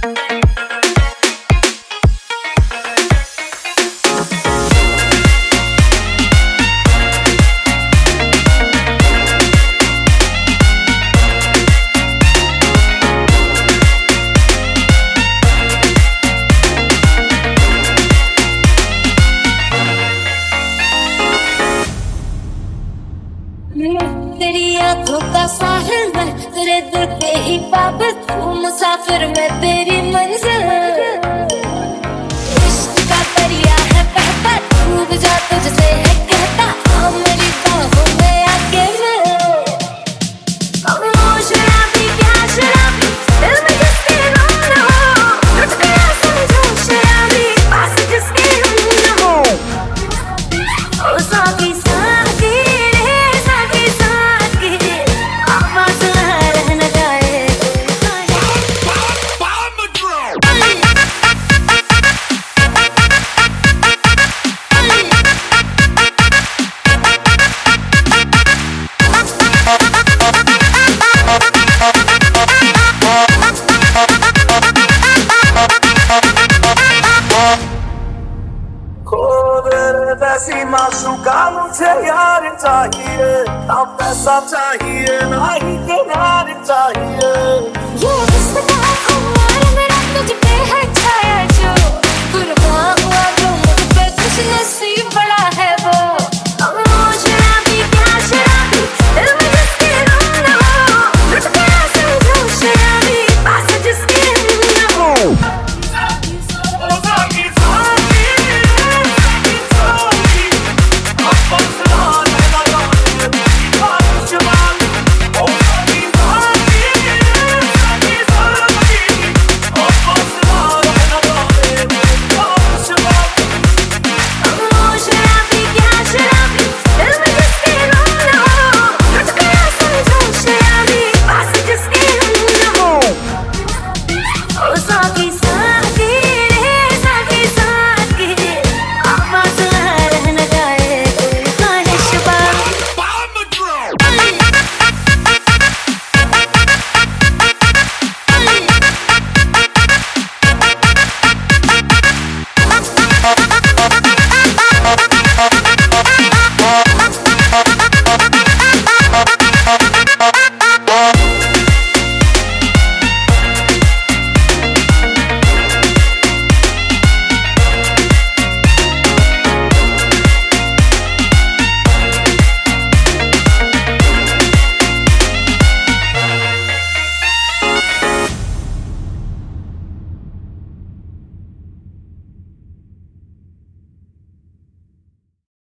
Thank you. मेरा धोखा सा मैं तेरे दिल पे ही पाबंद हूँ मुसाफिर मैं तेरी मंजिल। इश्क का दरिया है बहता डूब जा तुझसे है माशूका मुझे यार चाहिए ना पैसा चाहिए ना ही प्यार चाहिए ये